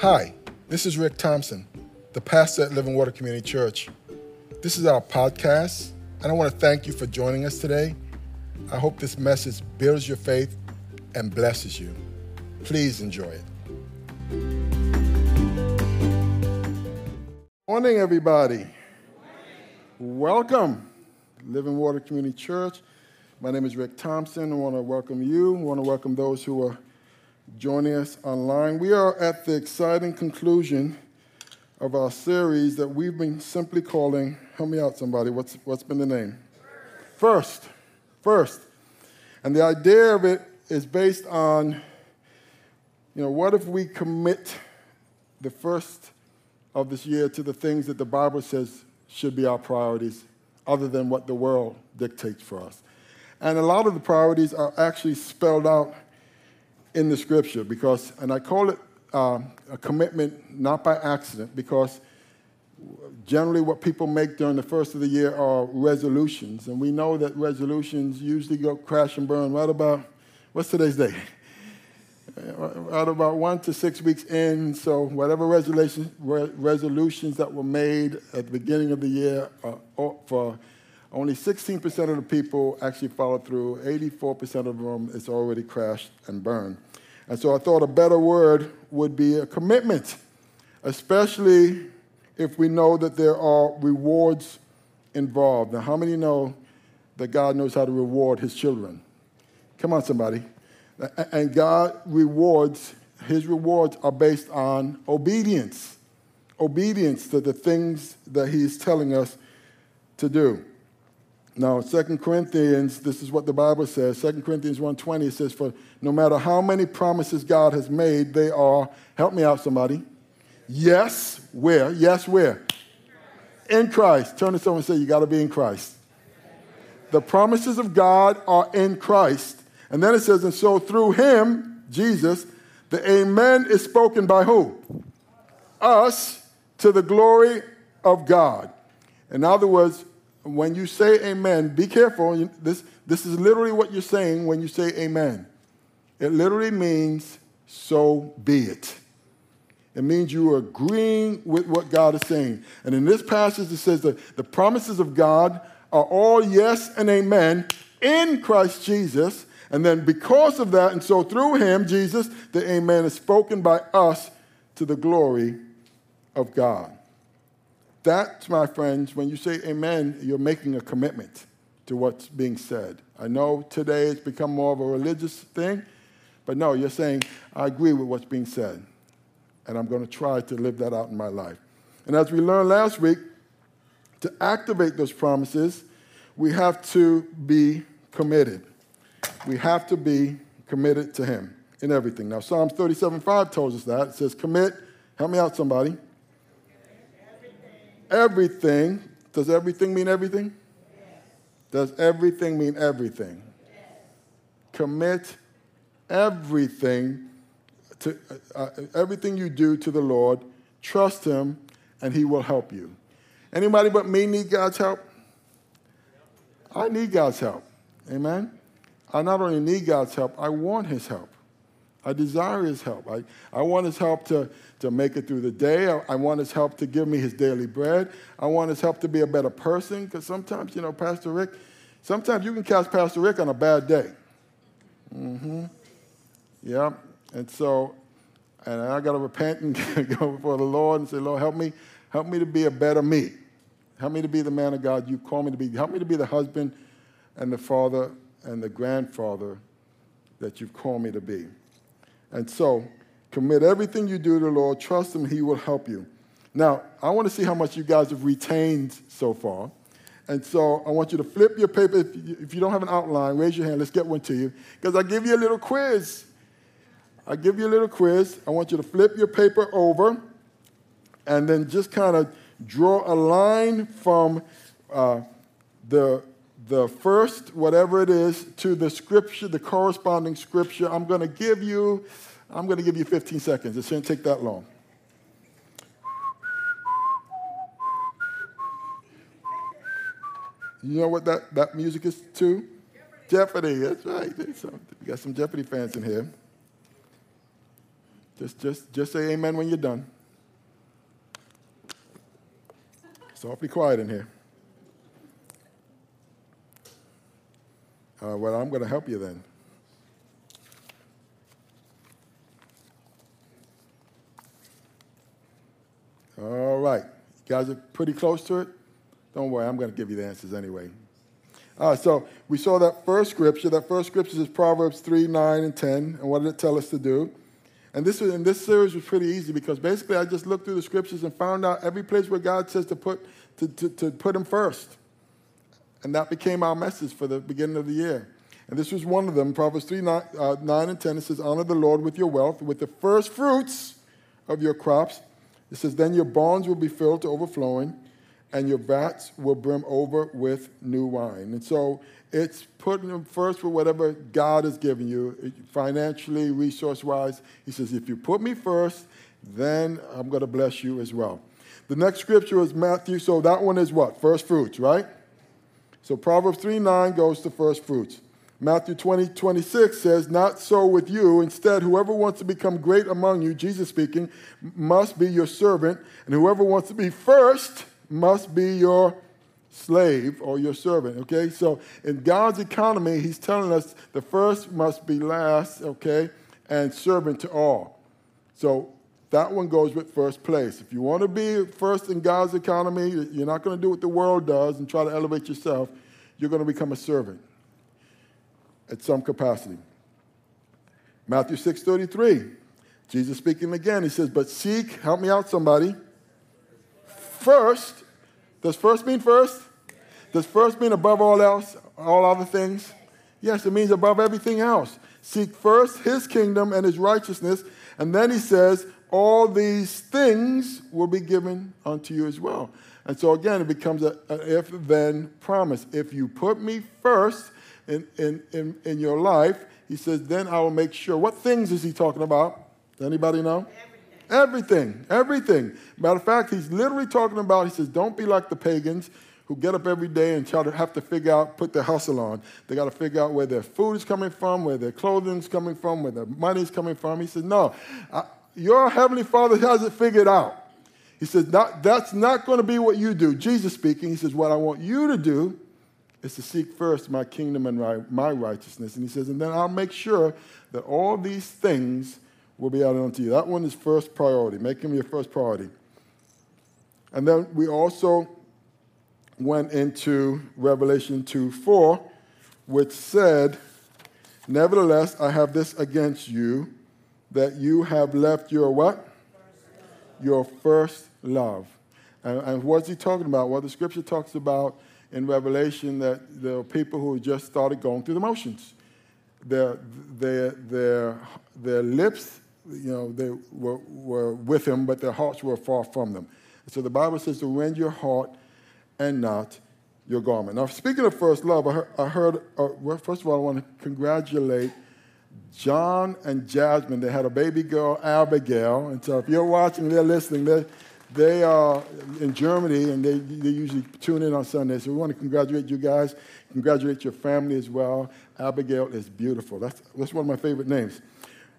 Hi, this is Rick Thompson, the pastor at Living Water Community Church. This is our podcast, and I want to thank you for joining us today. I hope this message builds your faith and blesses you. Please enjoy it. Morning, everybody. Welcome, Living Water Community Church. My name is Rick Thompson. I want to welcome you. I want to welcome those who are joining us online. We are at the exciting conclusion of our series that we've been simply calling, help me out, somebody, what's, what's been the name? First. First. And the idea of it is based on, you know, what if we commit the first of this year to the things that the Bible says should be our priorities, other than what the world dictates for us? And a lot of the priorities are actually spelled out in the scripture because, and I call it uh, a commitment not by accident because generally what people make during the first of the year are resolutions. And we know that resolutions usually go crash and burn right about, what's today's day? Right about one to six weeks in. So whatever resolution, resolutions that were made at the beginning of the year uh, for only 16% of the people actually followed through. 84% of them is already crashed and burned. And so I thought a better word would be a commitment, especially if we know that there are rewards involved. Now, how many know that God knows how to reward his children? Come on, somebody. And God rewards, his rewards are based on obedience. Obedience to the things that he's telling us to do. Now, 2 Corinthians, this is what the Bible says. 2 Corinthians 1.20, it says, For no matter how many promises God has made, they are, help me out, somebody. Yes, where? Yes, where? In Christ. Turn to someone and say, You got to be in Christ. The promises of God are in Christ. And then it says, And so through him, Jesus, the Amen is spoken by who? Us to the glory of God. In other words, when you say amen, be careful. This, this is literally what you're saying when you say amen. It literally means, so be it. It means you are agreeing with what God is saying. And in this passage, it says that the promises of God are all yes and amen in Christ Jesus. And then because of that, and so through him, Jesus, the amen is spoken by us to the glory of God. That, my friends, when you say amen, you're making a commitment to what's being said. I know today it's become more of a religious thing, but no, you're saying, I agree with what's being said, and I'm going to try to live that out in my life. And as we learned last week, to activate those promises, we have to be committed. We have to be committed to Him in everything. Now, Psalms 37 5 tells us that. It says, Commit, help me out, somebody everything. Does everything mean everything? Yes. Does everything mean everything? Yes. Commit everything to uh, uh, everything you do to the Lord. Trust Him, and He will help you. Anybody but me need God's help? I need God's help. Amen. I not only need God's help, I want His help. I desire His help. I, I want His help to to make it through the day. I, I, want his help to give me his daily bread. I want his help to be a better person because sometimes, you know, Pastor Rick, sometimes you can catch Pastor Rick on a bad day. Mm-hmm. Yeah. And so, and I got to repent and go before the Lord and say, Lord, help me, help me to be a better me. Help me to be the man of God you call me to be. Help me to be the husband and the father and the grandfather that you've called me to be. And so, Commit everything you do to the Lord. Trust Him, He will help you. Now, I want to see how much you guys have retained so far. And so I want you to flip your paper. If you, don't have an outline, raise your hand. Let's get one to you. Because I give you a little quiz. I give you a little quiz. I want you to flip your paper over and then just kind of draw a line from uh, the, the first, whatever it is, to the scripture, the corresponding scripture. I'm going to give you I'm going to give you 15 seconds. It shouldn't take that long. You know what that, that music is to? Jeopardy. Jeopardy. That's right. We got some Jeopardy fans in here. Just, just, just say amen when you're done. It's awfully quiet in here. Uh, well, I'm going to help you then. All right. You guys are pretty close to it? Don't worry, I'm going to give you the answers anyway. Right, so we saw that first scripture. That first scripture is Proverbs 3, 9, and 10. And what did it tell us to do? And this, was, and this series was pretty easy because basically I just looked through the scriptures and found out every place where God says to put, to, to, to put him first. And that became our message for the beginning of the year. And this was one of them, Proverbs 3, 9, uh, 9 and 10. It says, Honor the Lord with your wealth, with the first fruits of your crops. It says, Then your barns will be filled to overflowing, and your vats will brim over with new wine. And so it's putting them first with whatever God has given you, financially, resource wise. He says, If you put me first, then I'm going to bless you as well. The next scripture is Matthew. So that one is what? First fruits, right? So Proverbs 3 9 goes to first fruits. Matthew 20, 26 says, Not so with you. Instead, whoever wants to become great among you, Jesus speaking, must be your servant, and whoever wants to be first must be your slave or your servant. Okay? So in God's economy, He's telling us the first must be last, okay, and servant to all. So that one goes with first place. If you want to be first in God's economy, you're not going to do what the world does and try to elevate yourself. You're going to become a servant at some capacity. Matthew 6:33. Jesus speaking again. He says, "But seek, help me out somebody. First, does first mean first? Does first mean above all else, all other things? Yes, it means above everything else. Seek first his kingdom and his righteousness, and then he says, all these things will be given unto you as well. And so again, it becomes an if then promise. If you put me first, in, in, in, in your life, he says, then I will make sure. What things is he talking about? Anybody know? Everything. Everything. Everything. Matter of fact, he's literally talking about, he says, don't be like the pagans who get up every day and try to have to figure out, put their hustle on. They got to figure out where their food is coming from, where their clothing is coming from, where their money is coming from. He says, no, I, your heavenly Father has it figured out. He says, that, that's not going to be what you do. Jesus speaking, he says, what I want you to do is to seek first my kingdom and my righteousness. And he says, and then I'll make sure that all these things will be added unto you. That one is first priority. Make him your first priority. And then we also went into Revelation 2 4, which said, Nevertheless, I have this against you, that you have left your what? Your first love. And, and what's he talking about? Well, the scripture talks about in Revelation that there are people who just started going through the motions. Their, their, their, their lips, you know, they were, were with him, but their hearts were far from them. So the Bible says to rend your heart and not your garment. Now, speaking of first love, I heard, I heard uh, well, first of all, I want to congratulate John and Jasmine. They had a baby girl, Abigail. And so if you're watching, they're listening, they're, they are in Germany and they, they usually tune in on Sunday. So we want to congratulate you guys, congratulate your family as well. Abigail is beautiful. That's, that's one of my favorite names.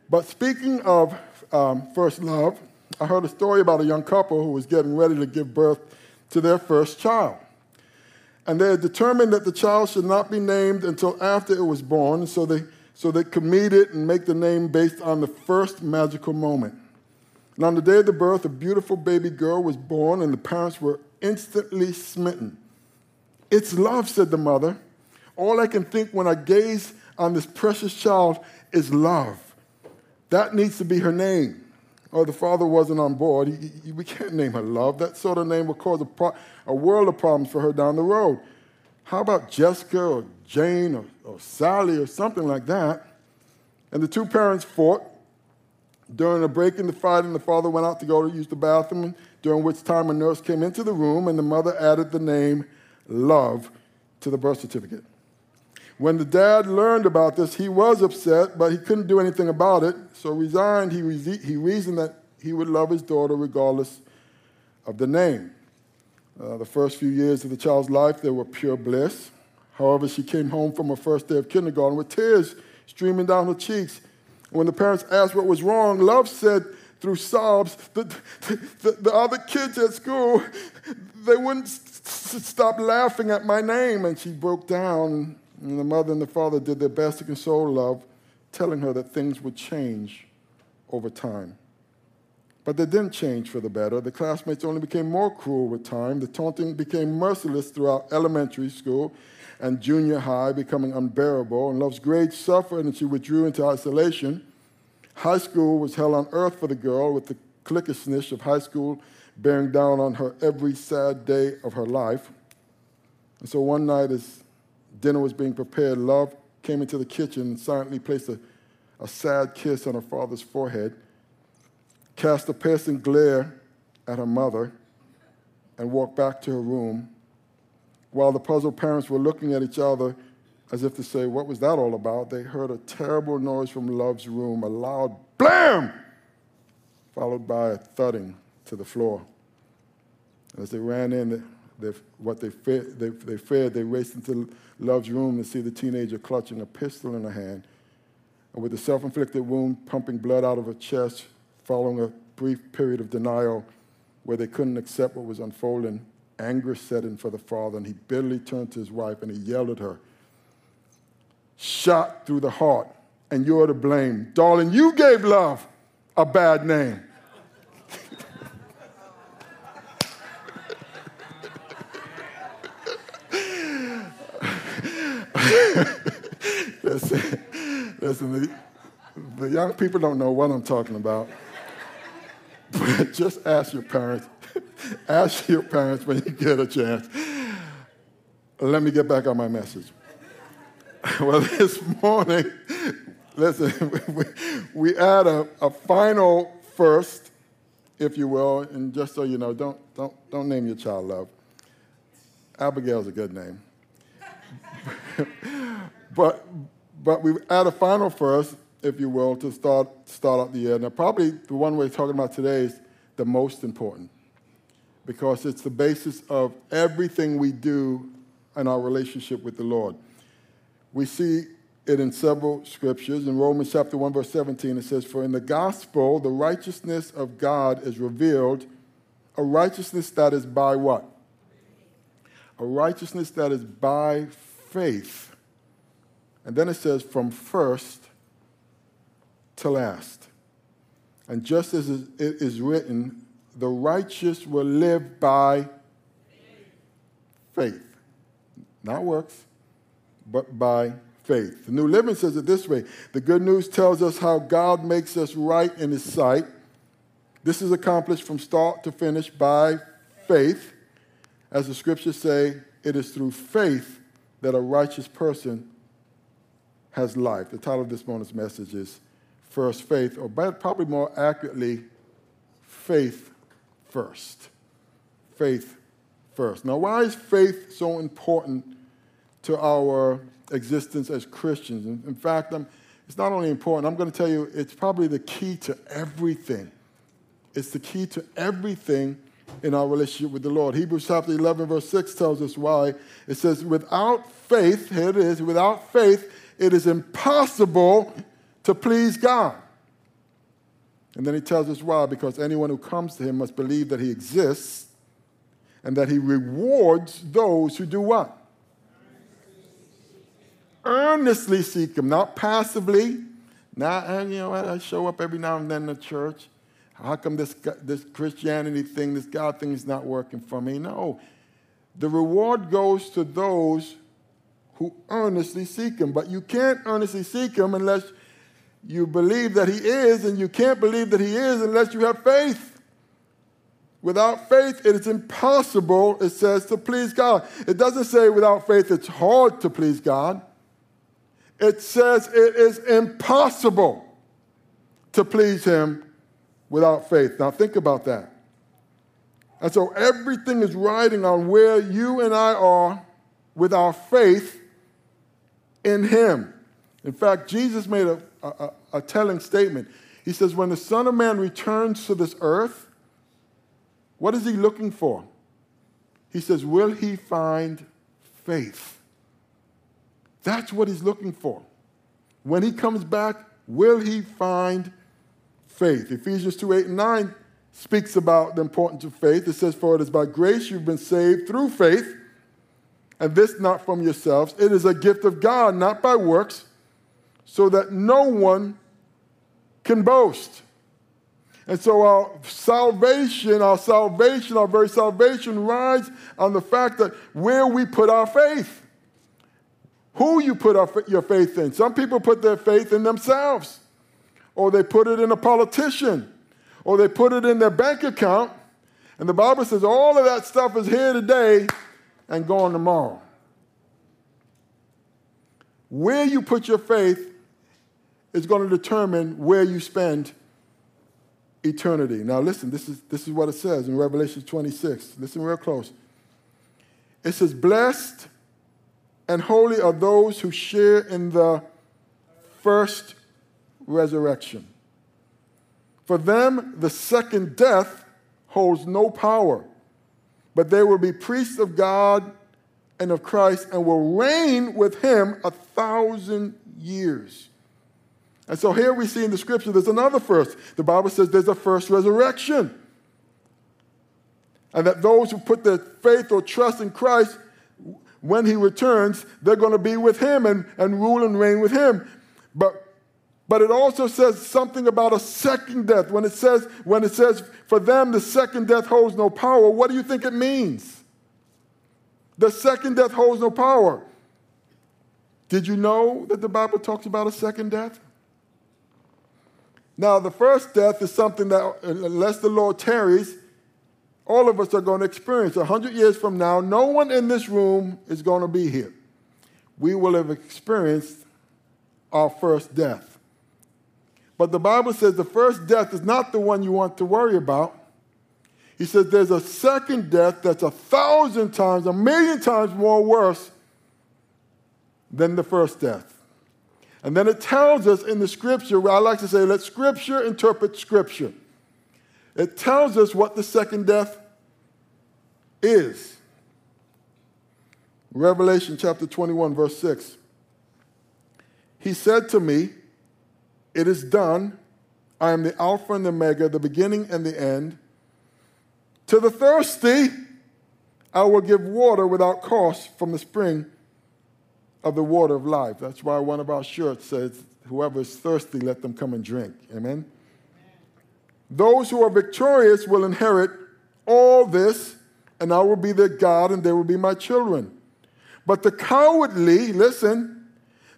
But speaking of um, first love, I heard a story about a young couple who was getting ready to give birth to their first child. And they had determined that the child should not be named until after it was born, so they, so they commit it and make the name based on the first magical moment. And on the day of the birth, a beautiful baby girl was born, and the parents were instantly smitten. It's love, said the mother. All I can think when I gaze on this precious child is love. That needs to be her name. Or oh, the father wasn't on board. He, he, we can't name her love. That sort of name will cause a, pro- a, world of problems for her down the road. How about Jessica or Jane or, or Sally or something like that? And the two parents fought during a break in the fighting, the father went out to go to use the bathroom, during which time a nurse came into the room and the mother added the name Love to the birth certificate. When the dad learned about this, he was upset, but he couldn't do anything about it. So resigned, he, re- he reasoned that he would love his daughter regardless of the name. Uh, the first few years of the child's life, they were pure bliss. However, she came home from her first day of kindergarten with tears streaming down her cheeks When the parents asked what was wrong, Love said through sobs, the, the, the other kids at school, they wouldn't stop laughing at my name. And she broke down. And the mother and the father did their best to console Love, telling her that things would change over time. But they didn't change for the better. The classmates only became more cruel with time. The taunting became merciless throughout elementary school and junior high, becoming unbearable. And Love's grades suffered, and she withdrew into isolation. High school was hell on earth for the girl, with the cliquishness of high school bearing down on her every sad day of her life. And so one night, as dinner was being prepared, Love came into the kitchen and silently placed a, a sad kiss on her father's forehead, cast a piercing glare at her mother, and walked back to her room. While the puzzled parents were looking at each other as if to say, What was that all about? they heard a terrible noise from Love's room, a loud blam, followed by a thudding to the floor. As they ran in, they, what they, they, they feared, they raced into Love's room to see the teenager clutching a pistol in her hand. And with a self inflicted wound pumping blood out of her chest, following a brief period of denial where they couldn't accept what was unfolding, anger set in for the father, and he bitterly turned to his wife and he yelled at her Shot through the heart, and you're to blame. Darling, you gave love a bad name. listen, listen the, the young people don't know what I'm talking about. But just ask your parents. ask your parents when you get a chance. Let me get back on my message. well, this morning, listen, we, we add a, a final first, if you will, and just so you know, don't, don't, don't name your child love. Abigail's a good name. but, but we add a final first, if you will, to start, start out the year. Now, probably the one we're talking about today is the most important because it's the basis of everything we do in our relationship with the Lord. We see it in several scriptures. In Romans chapter 1, verse 17, it says, For in the gospel, the righteousness of God is revealed, a righteousness that is by what? A righteousness that is by faith. And then it says, from first to last. And just as it is written, the righteous will live by faith. Not works, but by faith. The New Living says it this way The good news tells us how God makes us right in His sight. This is accomplished from start to finish by faith. As the scriptures say, it is through faith that a righteous person has life. The title of this morning's message is First Faith, or probably more accurately, Faith First. Faith first. Now, why is faith so important to our existence as Christians? In fact, I'm, it's not only important, I'm going to tell you it's probably the key to everything. It's the key to everything in our relationship with the Lord. Hebrews chapter 11, verse 6 tells us why. It says, Without faith, here it is, without faith, it is impossible to please God. And then he tells us why because anyone who comes to him must believe that he exists and that he rewards those who do what? Earnestly seek him, not passively. Not, and eh, you know, I show up every now and then in the church. How come this, this Christianity thing, this God thing is not working for me? No. The reward goes to those who earnestly seek him. But you can't earnestly seek him unless you believe that he is, and you can't believe that he is unless you have faith. Without faith, it is impossible, it says, to please God. It doesn't say without faith it's hard to please God. It says it is impossible to please him without faith. Now think about that. And so everything is riding on where you and I are with our faith in him. In fact, Jesus made a, a, a, telling statement. He says, When the Son of Man returns to this earth, what is he looking for? He says, Will he find faith? That's what he's looking for. When he comes back, will he find faith? Ephesians 2 8 and 9 speaks about the importance of faith. It says, For it is by grace you've been saved through faith, and this not from yourselves. It is a gift of God, not by works, so that no one can boast. And so our salvation, our salvation, our very salvation rides on the fact that where we put our faith. Who you put our, your faith in. Some people put their faith in themselves, or they put it in a politician, or they put it in their bank account. And the Bible says all of that stuff is here today and gone tomorrow. Where you put your faith is going to determine where you spend eternity. Now, listen, this is, this is what it says in Revelation 26. Listen real close. It says, Blessed and holy are those who share in the first resurrection. For them, the second death holds no power, but they will be priests of God and of Christ and will reign with him a thousand years. And so here we see in the scripture there's another first. The Bible says there's a first resurrection. And that those who put their faith or trust in Christ, when he returns, they're going to be with him and, and rule and reign with him. But, but it also says something about a second death. When it says, when it says, for them the second death holds no power, what do you think it means? The second death holds no power. Did you know that the Bible talks about a second death? Now, the first death is something that, unless the Lord tarries, all of us are going to experience. A hundred years from now, no one in this room is going to be here. We will have experienced our first death. But the Bible says the first death is not the one you want to worry about. He says there's a second death that's a thousand times, a million times more worse than the first death. And then it tells us in the scripture, where I like to say, let scripture interpret scripture. It tells us what the second death is. Revelation chapter 21, verse 6. He said to me, It is done. I am the Alpha and the Omega, the beginning and the end. To the thirsty, I will give water without cost from the spring of the water of life. That's why one of our shirts says, Whoever is thirsty, let them come and drink. Amen? Amen. Those who are victorious will inherit all this, and I will be their God, and they will be my children. But the cowardly, listen,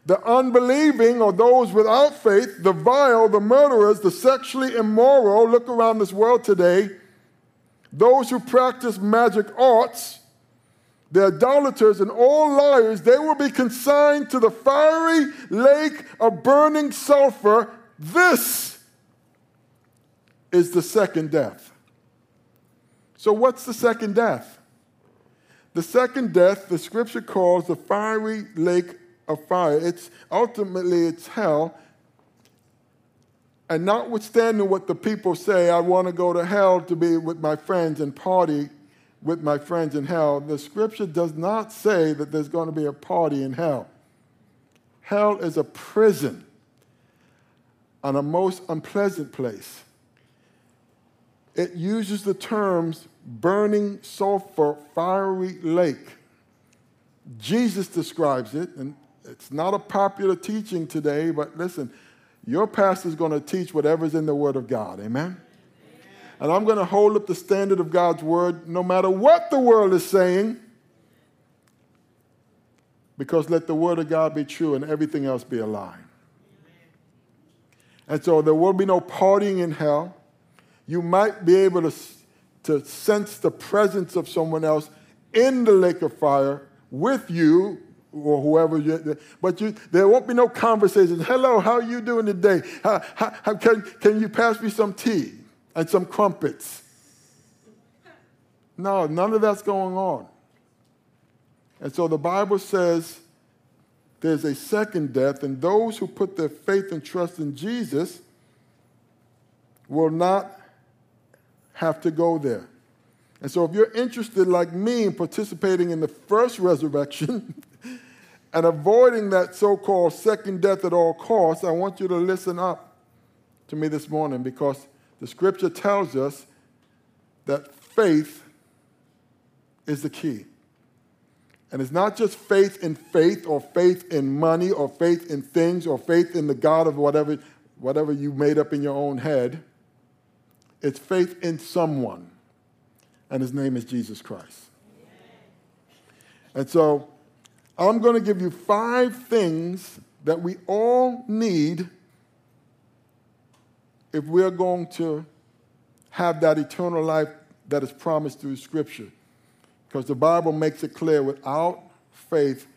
the unbelieving, or those without faith, the vile, the murderers, the sexually immoral, look around this world today, those who practice magic arts, the idolaters and all liars, they will be consigned to the fiery lake of burning sulfur. This is the second death. So, what's the second death? The second death, the scripture calls the fiery lake of fire. It's ultimately it's hell. And notwithstanding what the people say, I want to go to hell to be with my friends and party with my friends in hell, the scripture does not say that there's going to be a party in hell. Hell is a prison and a most unpleasant place. It uses the terms burning sulfur, fiery lake. Jesus describes it, and it's not a popular teaching today, but listen, your pastor is going to teach whatever's in the Word of God. Amen? And I'm going to hold up the standard of God's word no matter what the world is saying. Because let the word of God be true and everything else be a lie. And so there will be no partying in hell. You might be able to, to sense the presence of someone else in the lake of fire with you or whoever but you, there won't be no conversations. Hello, how are you doing today? How, how, how, can, can you pass me some tea? And some crumpets. No, none of that's going on. And so the Bible says there's a second death, and those who put their faith and trust in Jesus will not have to go there. And so if you're interested, like me, in participating in the first resurrection, and avoiding that so called second death at all costs, I want you to listen up to me this morning because the scripture tells us that faith is the key. And it's not just faith in faith or faith in money or faith in things or faith in the God of whatever, whatever you made up in your own head. It's faith in someone, and his name is Jesus Christ. And so I'm going to give you five things that we all need if we're going to have that eternal life that is promised through Scripture. Because the Bible makes it clear without faith,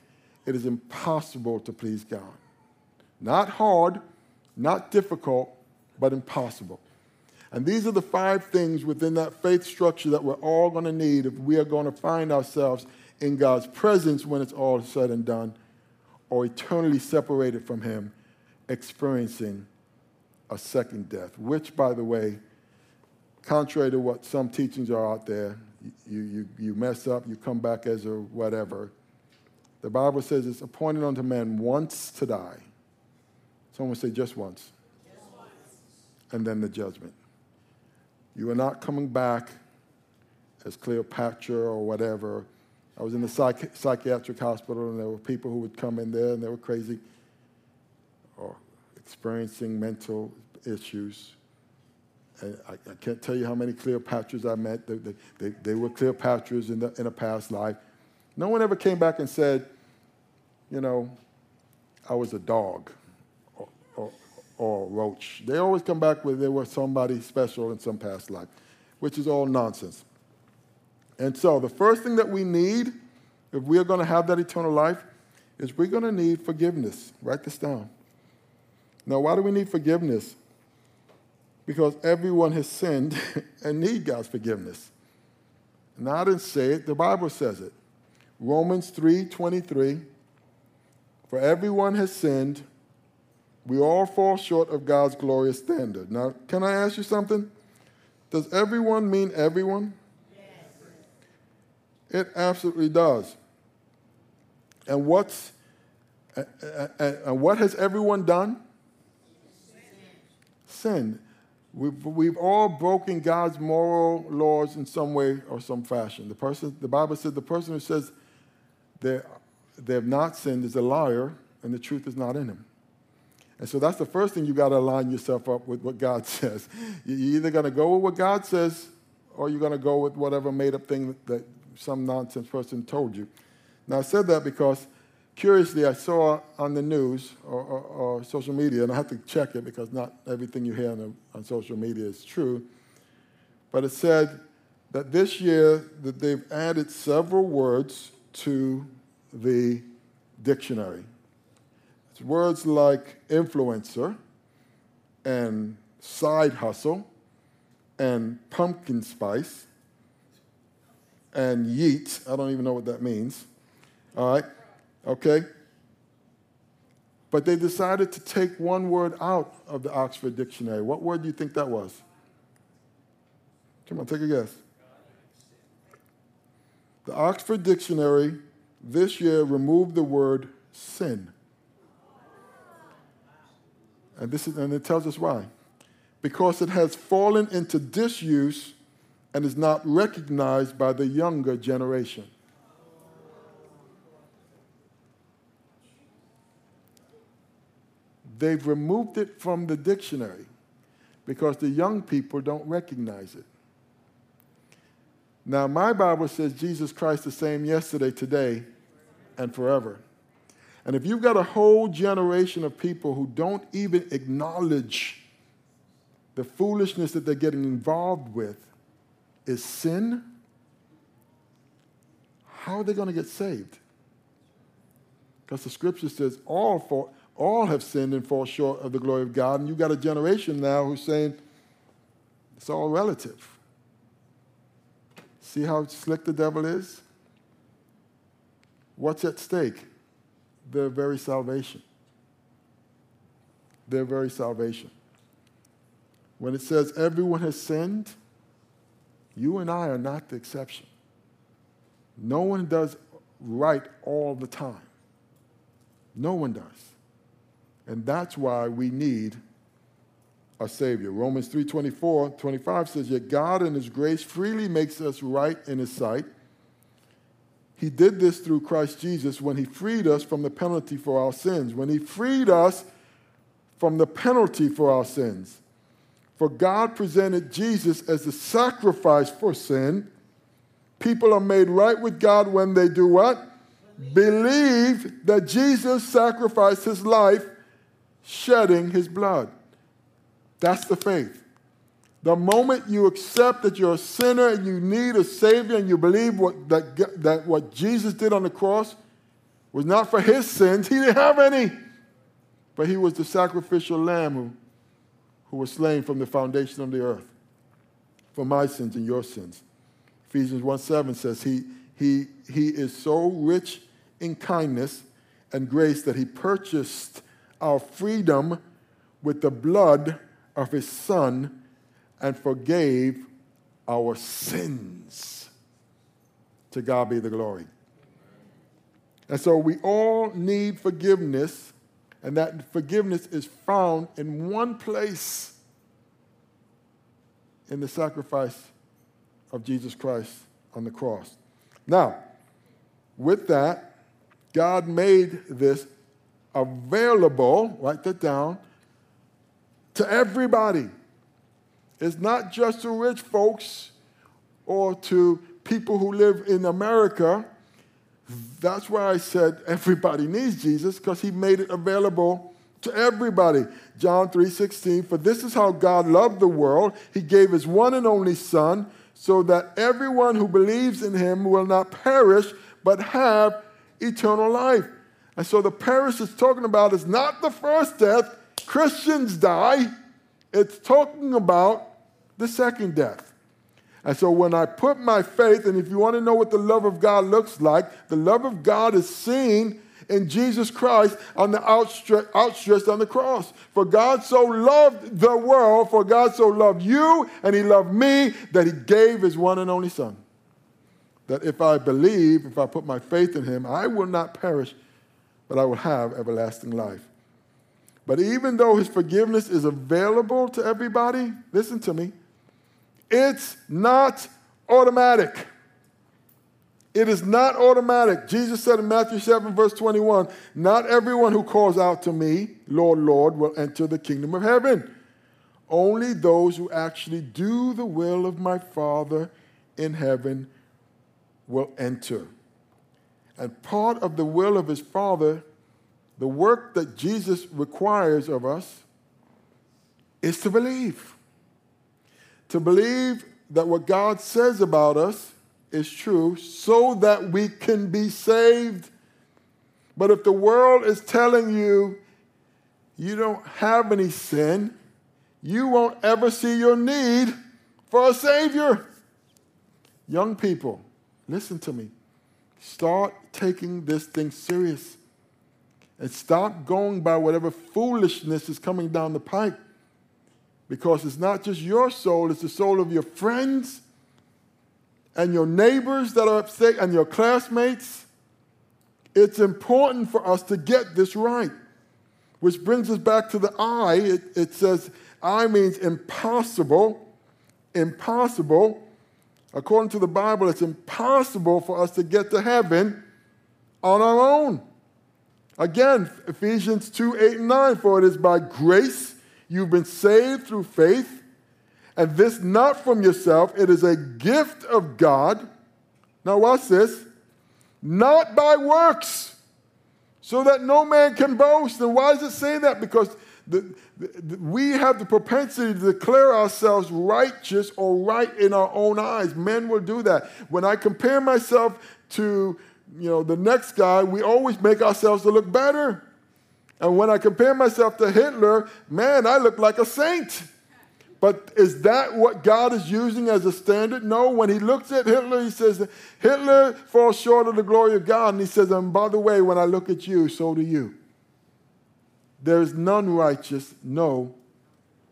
it is impossible to please God. Not hard, not difficult, but impossible. And these are the five things within that faith structure that we're all going to need if we are going to find ourselves in God's presence when it's all said and done, or eternally separated from Him, experiencing a second death, which, by the way, contrary to what some teachings are out there, you, you, you mess up, you come back as a whatever. The Bible says it's appointed unto man once to die. Someone say just once. Just once. And then the judgment. You are not coming back as Cleopatra or whatever. I was in the psych- psychiatric hospital and there were people who would come in there and they were crazy or experiencing mental issues. I, I, can't tell you how many Cleopatras I met. They, they, they were Cleopatras in, the, in a past life. No one ever came back and said, you know, I was a dog or, or, or roach. They always come back with they were somebody special in some past life, which is all nonsense. And so the first thing that we need, if we are going to have that eternal life, is we're going to need forgiveness. Write this down. Now, why do we need forgiveness? because everyone has sinned and need God's forgiveness. Now I didn't say it, the Bible says it. Romans 3:23 For everyone has sinned, we all fall short of God's glorious standard. Now, can I ask you something? Does everyone mean everyone? Yes. It absolutely does. And what's and what has everyone done? Sin. We've, we've all broken God's moral laws in some way or some fashion. The person, the Bible says the person who says they, they have not sinned is a liar and the truth is not in him. And so that's the first thing you got to align yourself up with what God says. You're either going to go with what God says or you're going to go with whatever made up thing that some nonsense person told you. Now, I said that because curiously, I saw on the news or, or, or, social media, and I have to check it because not everything you hear on, on social media is true, but it said that this year that they've added several words to the dictionary. It's words like influencer and side hustle and pumpkin spice and yeet. I don't even know what that means. All right. Okay? But they decided to take one word out of the Oxford Dictionary. What word do you think that was? Come on, take a guess. The Oxford Dictionary this year removed the word sin. And, this is, and it tells us why. Because it has fallen into disuse and is not recognized by the younger generation. They've removed it from the dictionary because the young people don't recognize it. Now, my Bible says Jesus Christ the same yesterday, today, and forever. And if you've got a whole generation of people who don't even acknowledge the foolishness that they're getting involved with is sin, how are they going to get saved? Because the scripture says all for all have sinned and fall short of the glory of God. And you've got a generation now who's saying it's all relative. See how slick the devil is? What's at stake? Their very salvation. Their very salvation. When it says everyone has sinned, you and I are not the exception. No one does right all the time. No one does. And that's why we need a Savior. Romans 3 24, 25 says, Yet God in His grace freely makes us right in His sight. He did this through Christ Jesus when He freed us from the penalty for our sins. When He freed us from the penalty for our sins. For God presented Jesus as the sacrifice for sin. People are made right with God when they do what? Believe, Believe that Jesus sacrificed his life, shedding his blood. That's the faith. The moment you accept that you're a sinner and you need a Savior and you believe what, that, that what Jesus did on the cross was not for his sins, he didn't have any, but he was the sacrificial lamb who, who was slain from the foundation of the earth for my sins and your sins. Ephesians 1 7 says, he, he, he is so rich in kindness and grace that he purchased our freedom with the blood of his Son and forgave our sins. To God be the glory. And so we all need forgiveness, and that forgiveness is found in one place in the sacrifice of Jesus Christ on the cross. Now, with that, God made this available, write that down, to everybody. It's not just to rich folks or to people who live in America. That's why I said everybody needs Jesus because he made it available to everybody. John 3:16 For this is how God loved the world he gave his one and only son so that everyone who believes in him will not perish but have eternal life. And so the perish is talking about is not the first death, Christians die, it's talking about the second death. And so when I put my faith, and if you want to know what the love of God looks like, the love of God is seen in Jesus Christ on the outstretched, outstretched on the cross. For God so loved the world, for God so loved you, and He loved me, that He gave His one and only Son. That if I believe, if I put my faith in Him, I will not perish, but I will have everlasting life. But even though his forgiveness is available to everybody, listen to me, it's not automatic. It is not automatic. Jesus said in Matthew 7, verse 21, Not everyone who calls out to me, Lord, Lord, will enter the kingdom of heaven. Only those who actually do the will of my Father in heaven will enter. And part of the will of his Father the work that Jesus requires of us is to believe. To believe that what God says about us is true so that we can be saved. But if the world is telling you you don't have any sin, you won't ever see your need for a Savior. Young people, listen to me. Start taking this thing serious. And stop going by whatever foolishness is coming down the pike. Because it's not just your soul, it's the soul of your friends and your neighbors that are upset and your classmates. It's important for us to get this right. Which brings us back to the I. It, it says, I means impossible. Impossible. According to the Bible, it's impossible for us to get to heaven on our own. Again, Ephesians 2 8 and 9, for it is by grace you've been saved through faith, and this not from yourself, it is a gift of God. Now, watch this not by works, so that no man can boast. And why does it say that? Because the, the, we have the propensity to declare ourselves righteous or right in our own eyes. Men will do that. When I compare myself to you know, the next guy, we always make ourselves to look better. And when I compare myself to Hitler, man, I look like a saint. But is that what God is using as a standard? No. When he looks at Hitler, he says, Hitler falls short of the glory of God. And he says, and by the way, when I look at you, so do you. There is none righteous, no,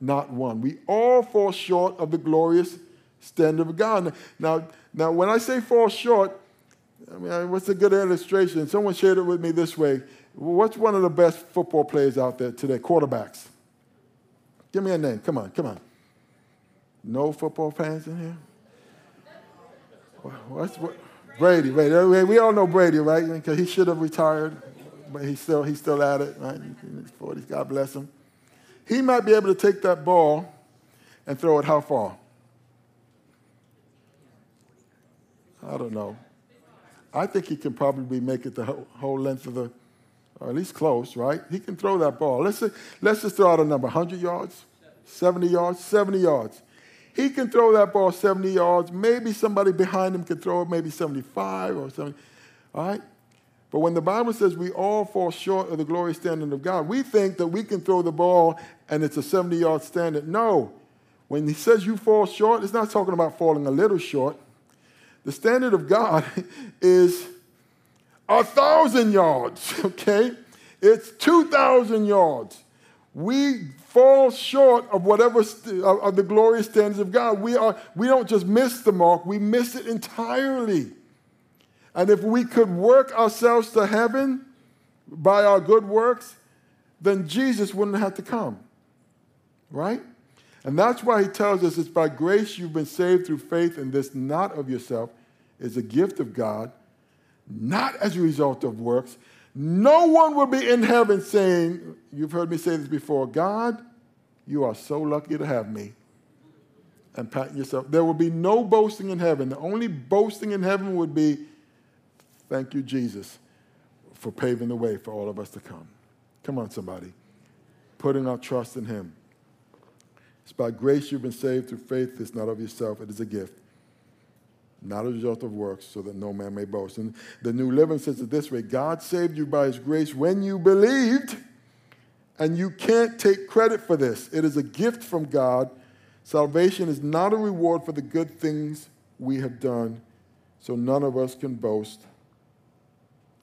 not one. We all fall short of the glorious standard of God. Now, now when I say fall short, I mean, what's a good illustration? Someone shared it with me this way. What's one of the best football players out there today? Quarterbacks. Give me a name. Come on, come on. No football fans in here? What's what? Brady, Brady. We all know Brady, right? Because he should have retired, but he's still he's still at it, right? In his 40s. God bless him. He might be able to take that ball and throw it how far? I don't know. I think he can probably make it the whole length of the, or at least close, right? He can throw that ball. Let's, say, let's just throw out a number 100 yards, 70 yards, 70 yards. He can throw that ball 70 yards. Maybe somebody behind him can throw it maybe 75 or 70. All right? But when the Bible says we all fall short of the glory standard of God, we think that we can throw the ball and it's a 70 yard standard. No. When he says you fall short, it's not talking about falling a little short. The standard of God is a thousand yards, okay? It's 2,000 yards. We fall short of whatever st- of the glorious standards of God. We, are, we don't just miss the mark, we miss it entirely. And if we could work ourselves to heaven by our good works, then Jesus wouldn't have to come. Right? And that's why he tells us it's by grace you've been saved through faith, and this not of yourself is a gift of God, not as a result of works, no one will be in heaven saying, You've heard me say this before, God, you are so lucky to have me. And patting yourself. There will be no boasting in heaven. The only boasting in heaven would be, Thank you, Jesus, for paving the way for all of us to come. Come on, somebody. Putting our trust in Him. It's by grace you've been saved through faith. It's not of yourself, it is a gift not a result of works, so that no man may boast. And the New Living says it this way God saved you by his grace when you believed, and you can't take credit for this. It is a gift from God. Salvation is not a reward for the good things we have done, so none of us can boast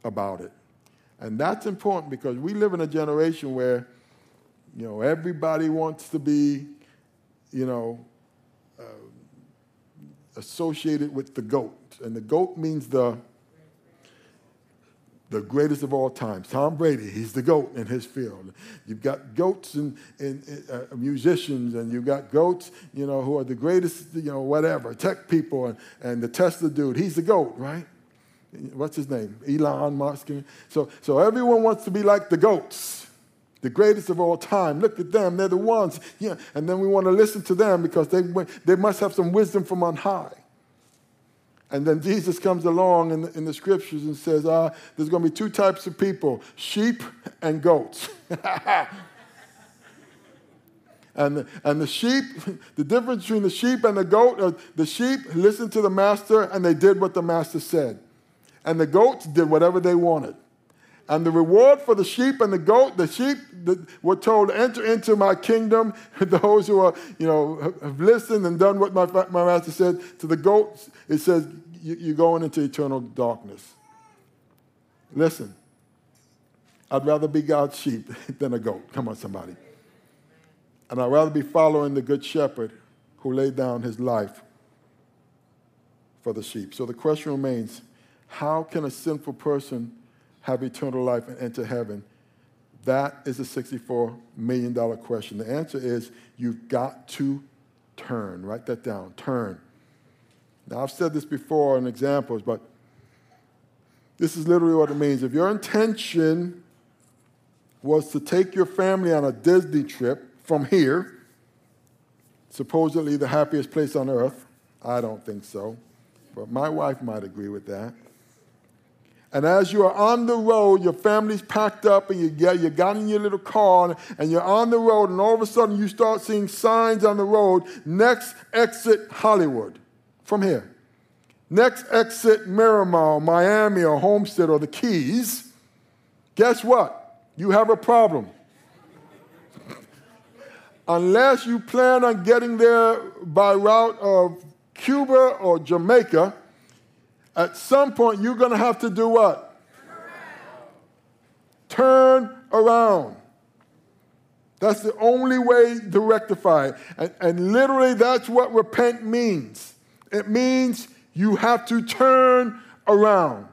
about it. And that's important because we live in a generation where, you know, everybody wants to be, you know, associated with the goat. And the goat means the, the greatest of all times. Tom Brady, he's the GOAT in his field. You've got goats and, and uh, musicians, and you've got goats, you know, who are the greatest, you know, whatever, tech people, and, and the Tesla dude. He's the GOAT, right? What's his name? Elon Musk. So, so everyone wants to be like the goats, the greatest of all time. Look at them, they're the ones. Yeah. And then we want to listen to them because they, they must have some wisdom from on high. And then Jesus comes along in the, in the scriptures and says, ah, there's going to be two types of people sheep and goats. and, and the sheep, the difference between the sheep and the goat, uh, the sheep listened to the master and they did what the master said. And the goats did whatever they wanted. And the reward for the sheep and the goat, the sheep were told, enter into my kingdom. Those who are, you know, have listened and done what my, my master said. To the goats, it says, you're going into eternal darkness. Listen, I'd rather be God's sheep than a goat. Come on, somebody. And I'd rather be following the good shepherd who laid down his life for the sheep. So the question remains how can a sinful person have eternal life and enter heaven? That is a $64 million question. The answer is you've got to turn. Write that down. Turn. Now, I've said this before in examples, but this is literally what it means. If your intention was to take your family on a Disney trip from here, supposedly the happiest place on earth, I don't think so, but my wife might agree with that. And as you are on the road, your family's packed up and you get you got in your little car and you're on the road, and all of a sudden you start seeing signs on the road, next exit Hollywood from here. Next exit Miramar, Miami, or Homestead, or the Keys. Guess what? You have a problem. Unless you plan on getting there by route of Cuba or Jamaica, at some point, you're going to have to do what? Turn around. That's the only way to rectify it. And, and, literally, that's what repent means. It means you have to turn around.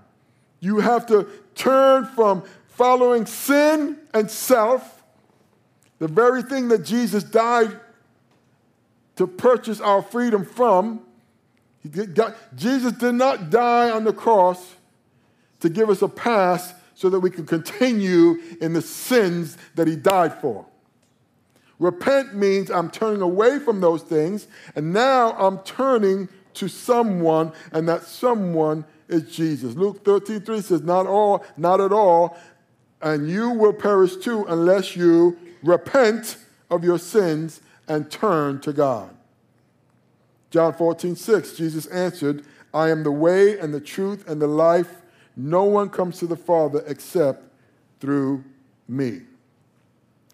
You have to turn from following sin and self, the very thing that Jesus died to purchase our freedom from. Jesus did not die on the cross to give us a pass so that we can continue in the sins that he died for. Repent means I'm turning away from those things, and now I'm turning to someone, and that someone is Jesus. Luke 13, 3 says, Not all, not at all, and you will perish too unless you repent of your sins and turn to God. John 14, 6, Jesus answered, I am the way and the truth and the life. No one comes to the Father except through me.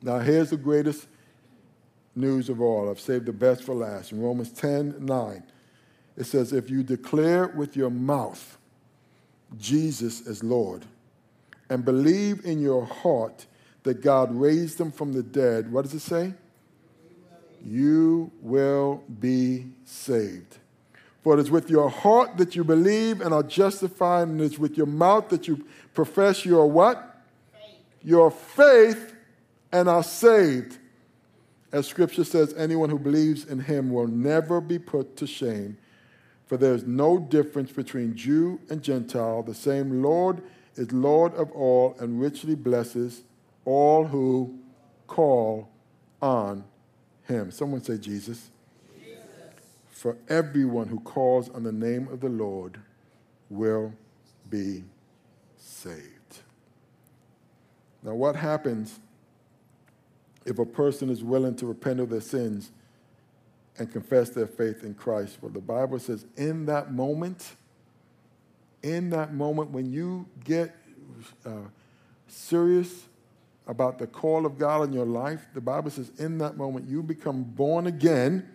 Now, here's the greatest news of all. I've saved the best for last. In Romans 10 9, it says, If you declare with your mouth Jesus is Lord and believe in your heart that God raised him from the dead, what does it say? You will be saved. For it is with your heart that you believe and are justified, and it is with your mouth that you profess your what? Faith. Your faith and are saved. As scripture says, anyone who believes in him will never be put to shame. For there is no difference between Jew and Gentile. The same Lord is Lord of all and richly blesses all who call on him. Someone say, Jesus for everyone who calls on the name of the Lord will be saved. Now, what happens if a person is willing to repent of their sins and confess their faith in Christ? Well, the Bible says, in that moment, in that moment when you get uh, serious about the call of God in your life, the Bible says, in that moment, you become born again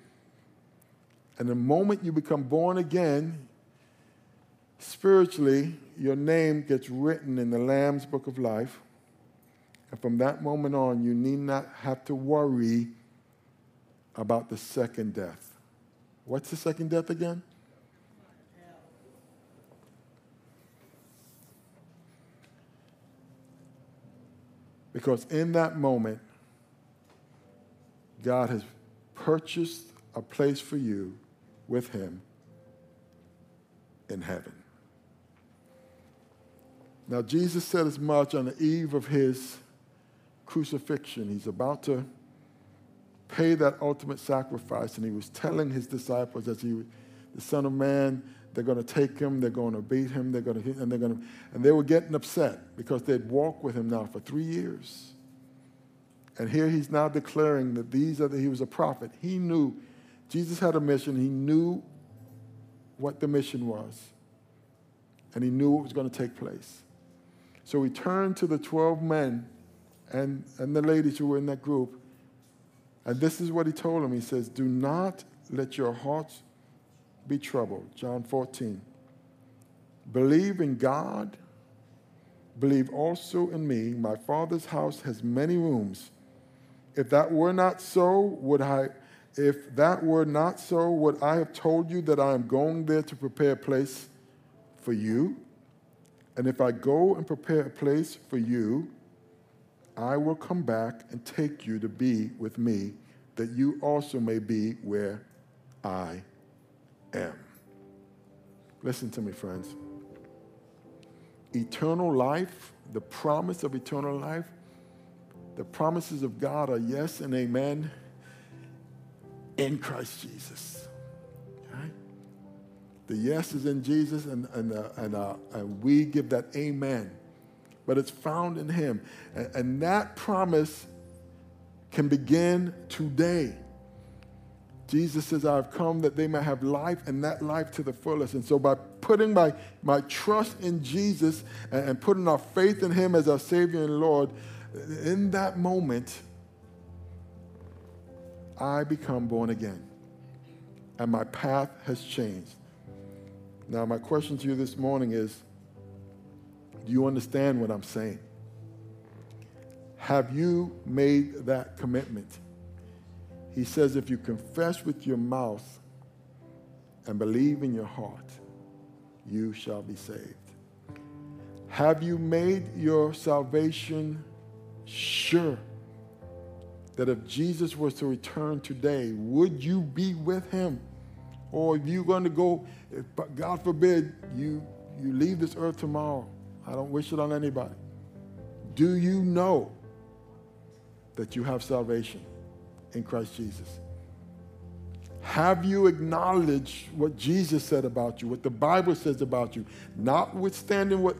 and the moment you become born again, spiritually, your name gets written in the Lamb's book of life. And from that moment on, you need not have to worry about the second death. What's the second death again? Because in that moment, God has purchased a place for you with him in heaven. Now, Jesus said as much on the eve of his crucifixion. He's about to pay that ultimate sacrifice, and he was telling his disciples as he, the Son of Man, they're going to take him, they're going to beat him, they're going to, and they're going to, and they were getting upset because they'd walked with him now for three years. And here he's now declaring that these are the, he was a prophet. He knew Jesus had a mission. He knew what the mission was, and he knew what was going to take place. So he turned to the 12 men and, and the ladies who were in that group, and this is what he told them. He says, Do not let your hearts be troubled. John 14. Believe in God, believe also in me. My Father's house has many rooms. If that were not so, would I if that were not so, would I have told you that I am going there to prepare a place for you? And if I go and prepare a place for you, I will come back and take you to be with me, that you also may be where I am. Listen to me, friends. Eternal life, the promise of eternal life, the promises of God are yes and amen in Christ Jesus. The yes is in Jesus, and, and, uh, and, uh, and we give that amen. But it's found in Him. And, and that promise can begin today. Jesus says, I've come that they may have life and that life to the fullest. And so, by putting my, my trust in Jesus and, and putting our faith in Him as our Savior and Lord, in that moment, I become born again and my path has changed. Now, my question to you this morning is do you understand what I'm saying? Have you made that commitment? He says, if you confess with your mouth and believe in your heart, you shall be saved. Have you made your salvation sure? That if Jesus was to return today, would you be with him? Or if you're going to go, if, God forbid, you, you leave this earth tomorrow. I don't wish it on anybody. Do you know that you have salvation in Christ Jesus? Have you acknowledged what Jesus said about you, what the Bible says about you, notwithstanding what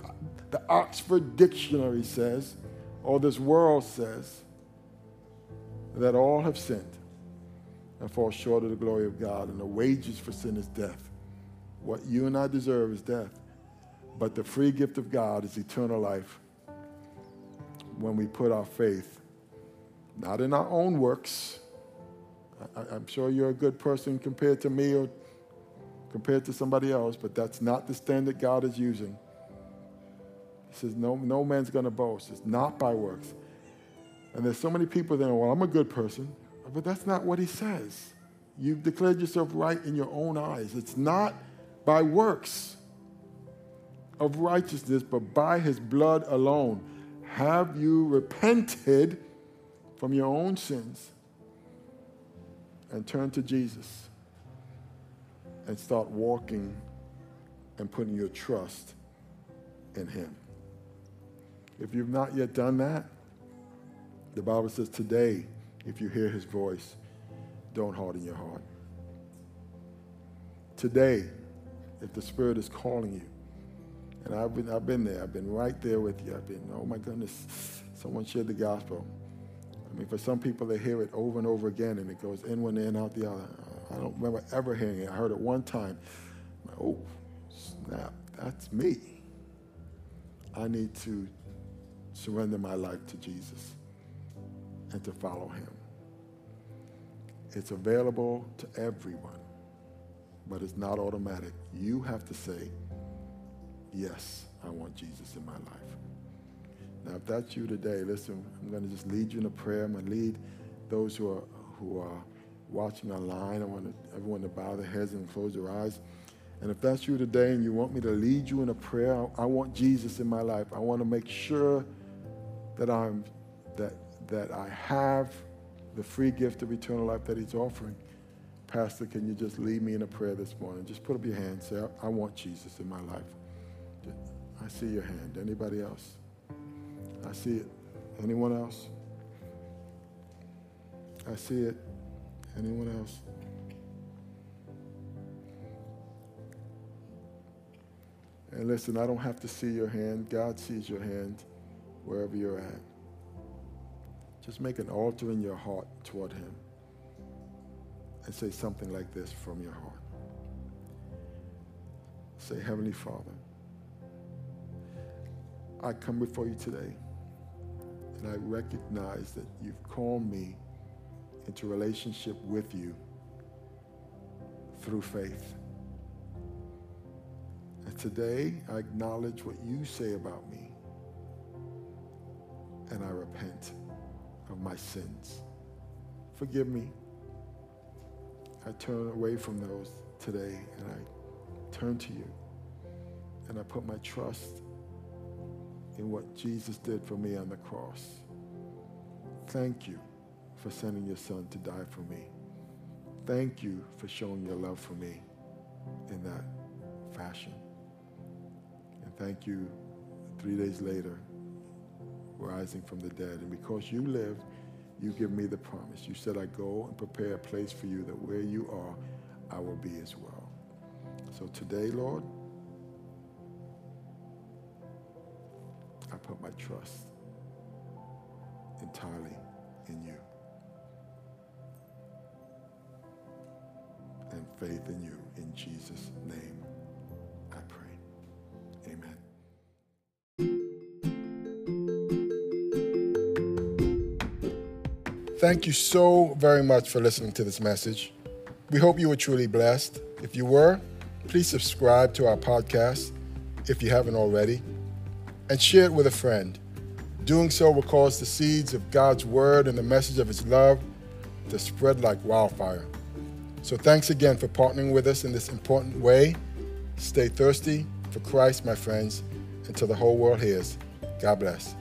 the Oxford Dictionary says or this world says, that all have sinned and fall short of the glory of God, and the wages for sin is death. What you and I deserve is death. But the free gift of God is eternal life when we put our faith not in our own works. I, am sure you're a good person compared to me or compared to somebody else, but that's not the standard God is using. He says, No, no man's going to boast. It's not by works. And there's so many people that, are, well, I'm a good person. But that's not what he says. You've declared yourself right in your own eyes. It's not by works of righteousness, but by his blood alone. Have you repented from your own sins and turn to Jesus and start walking and putting your trust in him? If you've not yet done that, the Bible says today, if you hear his voice, don't harden your heart. Today, if the Spirit is calling you, and I've been, I've been there, I've been right there with you. I've been, oh my goodness, someone shared the gospel. I mean, for some people, they hear it over and over again, and it goes in one ear and out the other. I don't remember ever hearing it. I heard it one time. Oh, snap, that's me. I need to surrender my life to Jesus and to follow him. It's available to everyone, but it's not automatic. You have to say, yes, I want Jesus in my life. Now, if that's you today, listen, I'm going to just lead you in a prayer. I'm going to lead those who are, who are watching online. I want everyone to bow their heads and close their eyes. And if that's you today and you want me to lead you in a prayer, I, want Jesus in my life. I want to make sure that I'm that that I have the free gift of eternal life that he's offering. Pastor, can you just lead me in a prayer this morning? Just put up your hand. Say, I, I want Jesus in my life. I see your hand. Anybody else? I see it. Anyone else? I see it. Anyone else? And listen, I don't have to see your hand. God sees your hand wherever you're at. Just make an altar in your heart toward Him and say something like this from your heart. Say, Heavenly Father, I come before you today and I recognize that you've called me into relationship with you through faith. And today I acknowledge what you say about me and I repent of my sins. Forgive me. I turn away from those today and I turn to you. And I put my trust in what Jesus did for me on the cross. Thank you for sending your son to die for me. Thank you for showing your love for me in that fashion. And thank you three days later rising from the dead. And because you live, you give me the promise. You said, I go and prepare a place for you that where you are, I will be as well. So today, Lord, put my trust entirely in you and faith in you. In Jesus' name, I pray. Amen. Thank you so very much for listening to this message. We hope you were truly blessed. If you were, please subscribe to our podcast if you haven't already and share it with a friend. Doing so will cause the seeds of God's word and the message of his love to spread like wildfire. So thanks again for partnering with us in this important way. Stay thirsty for Christ, my friends, until the whole world hears. God bless.